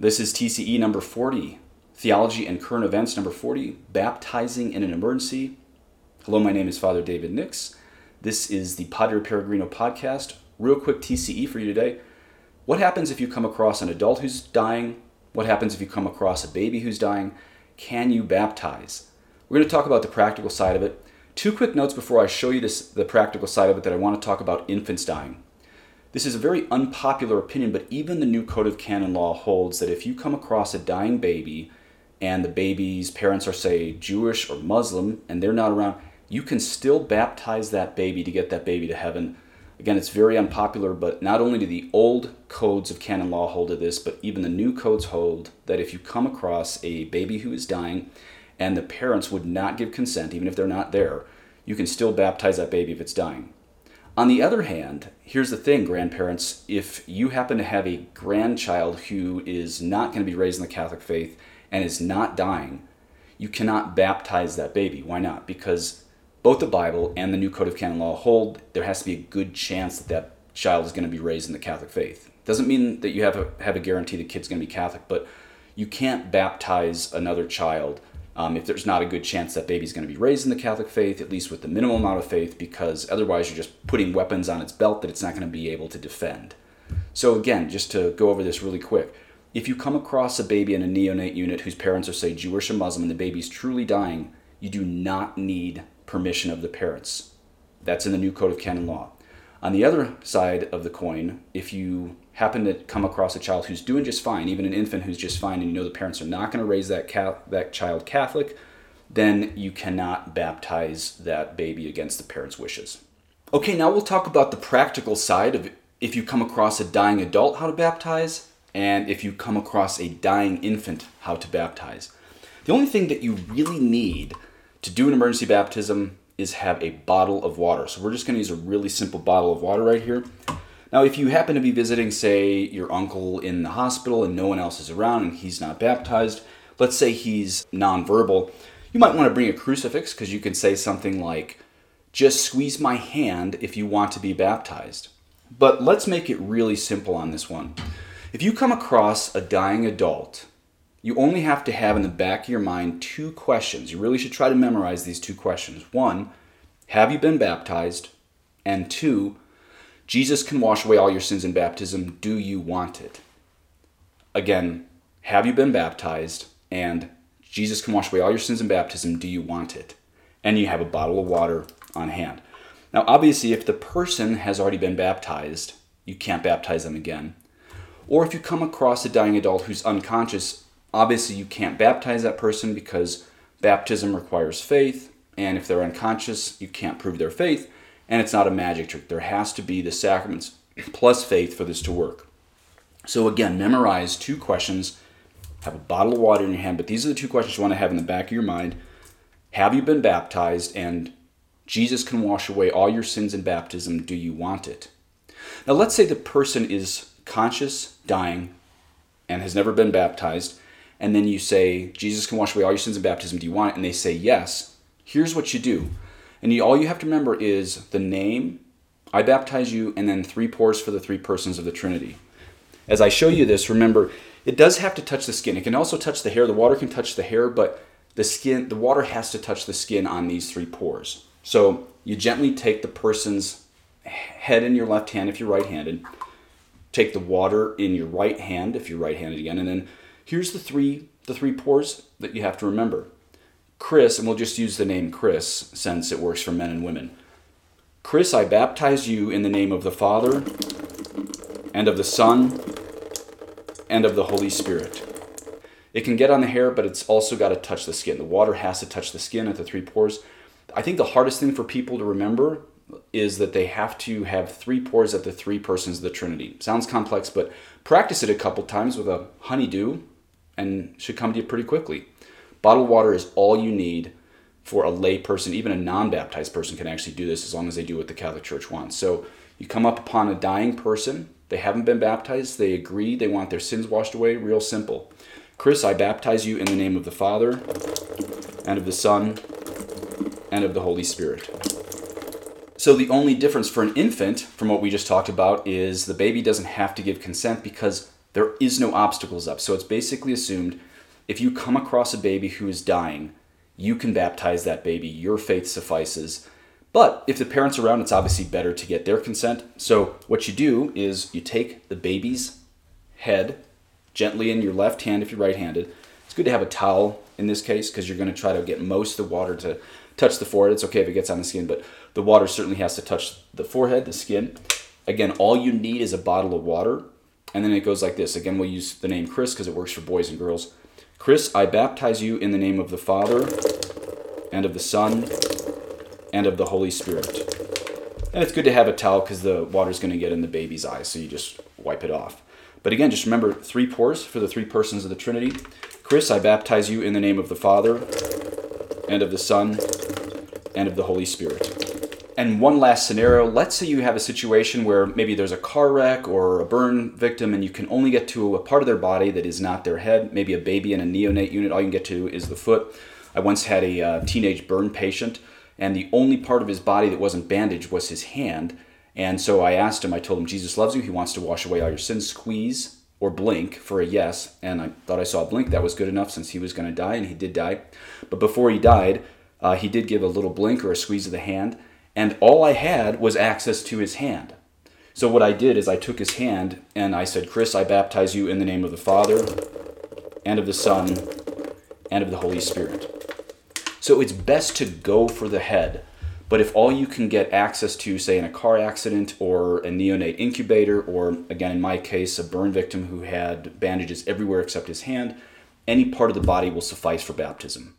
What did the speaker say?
This is TCE number 40, Theology and Current Events number 40, Baptizing in an Emergency. Hello, my name is Father David Nix. This is the Padre Peregrino podcast. Real quick TCE for you today. What happens if you come across an adult who's dying? What happens if you come across a baby who's dying? Can you baptize? We're going to talk about the practical side of it. Two quick notes before I show you this, the practical side of it that I want to talk about infants dying. This is a very unpopular opinion, but even the new Code of Canon Law holds that if you come across a dying baby and the baby's parents are, say, Jewish or Muslim and they're not around, you can still baptize that baby to get that baby to heaven. Again, it's very unpopular, but not only do the old codes of canon law hold to this, but even the new codes hold that if you come across a baby who is dying and the parents would not give consent, even if they're not there, you can still baptize that baby if it's dying. On the other hand, here's the thing, grandparents if you happen to have a grandchild who is not going to be raised in the Catholic faith and is not dying, you cannot baptize that baby. Why not? Because both the Bible and the new Code of Canon Law hold there has to be a good chance that that child is going to be raised in the Catholic faith. Doesn't mean that you have a, have a guarantee the kid's going to be Catholic, but you can't baptize another child um, if there's not a good chance that baby's going to be raised in the Catholic faith, at least with the minimal amount of faith, because otherwise you're just putting weapons on its belt that it's not going to be able to defend. So, again, just to go over this really quick if you come across a baby in a neonate unit whose parents are, say, Jewish or Muslim, and the baby's truly dying, you do not need permission of the parents. That's in the new Code of Canon Law. On the other side of the coin, if you happen to come across a child who's doing just fine, even an infant who's just fine, and you know the parents are not going to raise that ca- that child Catholic, then you cannot baptize that baby against the parents' wishes. Okay, now we'll talk about the practical side of if you come across a dying adult, how to baptize, and if you come across a dying infant, how to baptize. The only thing that you really need to do an emergency baptism is have a bottle of water. So we're just going to use a really simple bottle of water right here. Now, if you happen to be visiting, say, your uncle in the hospital and no one else is around and he's not baptized, let's say he's nonverbal, you might want to bring a crucifix because you can say something like, just squeeze my hand if you want to be baptized. But let's make it really simple on this one. If you come across a dying adult, you only have to have in the back of your mind two questions. You really should try to memorize these two questions. One, have you been baptized? And two, Jesus can wash away all your sins in baptism. Do you want it? Again, have you been baptized? And Jesus can wash away all your sins in baptism. Do you want it? And you have a bottle of water on hand. Now, obviously, if the person has already been baptized, you can't baptize them again. Or if you come across a dying adult who's unconscious, obviously you can't baptize that person because baptism requires faith. And if they're unconscious, you can't prove their faith and it's not a magic trick. There has to be the sacraments plus faith for this to work. So again, memorize two questions. Have a bottle of water in your hand, but these are the two questions you want to have in the back of your mind. Have you been baptized? And Jesus can wash away all your sins in baptism. Do you want it? Now, let's say the person is conscious, dying, and has never been baptized, and then you say, Jesus can wash away all your sins in baptism. Do you want it? And they say yes. Here's what you do and you, all you have to remember is the name, I baptize you, and then three pours for the three persons of the Trinity. As I show you this, remember, it does have to touch the skin. It can also touch the hair. The water can touch the hair, but the skin, the water has to touch the skin on these three pours. So you gently take the person's head in your left hand if you're right handed, take the water in your right hand if you're right handed again, and then here's the three the three pours that you have to remember. Chris, and we'll just use the name Chris since it works for men and women. Chris, I baptize you in the name of the Father, and of the Son, and of the Holy Spirit. It can get on the hair, but it's also got to touch the skin. The water has to touch the skin at the three pours. I think the hardest thing for people to remember is that they have to have three pours at the three persons of the Trinity. Sounds complex, but practice it a couple times with a honeydew and should come to you pretty quickly. Bottled water is all you need for a lay person, even a non baptized person can actually do this as long as they do what the Catholic Church wants. So you come up upon a dying person, they haven't been baptized, they agree, they want their sins washed away, real simple. Chris, I baptize you in the name of the Father, and of the Son, and of the Holy Spirit. So the only difference for an infant from what we just talked about is the baby doesn't have to give consent because There is no obstacles up. So it's basically assumed if you come across a baby who is dying, you can baptize that baby. Your faith suffices. But if the parents are around, it's obviously better to get their consent. So what you do is you take the baby's head gently in your left hand if you're right handed. It's good to have a towel in this case because you're going to try to get most of the water to touch the forehead. It's okay if it gets on the skin, but the water certainly has to touch the forehead, the skin. Again, all you need is a bottle of water. And then it goes like this. Again, we'll use the name Chris because it works for boys and girls. Chris, I baptize you in the name of the Father and of the Son and of the Holy Spirit. And it's good to have a towel because the water's going to get in the baby's eyes, so you just wipe it off. But again, just remember three pours for the three persons of the Trinity. Chris, I baptize you in the name of the Father and of the Son and of the Holy Spirit. And one last scenario let's say you have a situation where maybe there's a car wreck or a burn victim, and you can only get to a part of their body that is not their head, maybe a baby in a neonate unit, all you can get to is the foot. I once had a uh, teenage burn patient, and the only part of his body that wasn't bandaged was his hand. And so I asked him, I told him, Jesus loves you, he wants to wash away all your sins. Squeeze or blink for a yes. And I thought I saw a blink. That was good enough since he was going to die, and he did die. But before he died, uh, he did give a little blink or a squeeze of the hand and all I had was access to his hand. So what I did is I took his hand and I said, Chris, I baptize you in the name of the Father and of the Son and of the Holy Spirit. So it's best to go for the head. But if all you can get access to, say, in a car accident or a neonate incubator, or again, in my case, a burn victim who had bandages everywhere except his hand, any part of the body will suffice for baptism.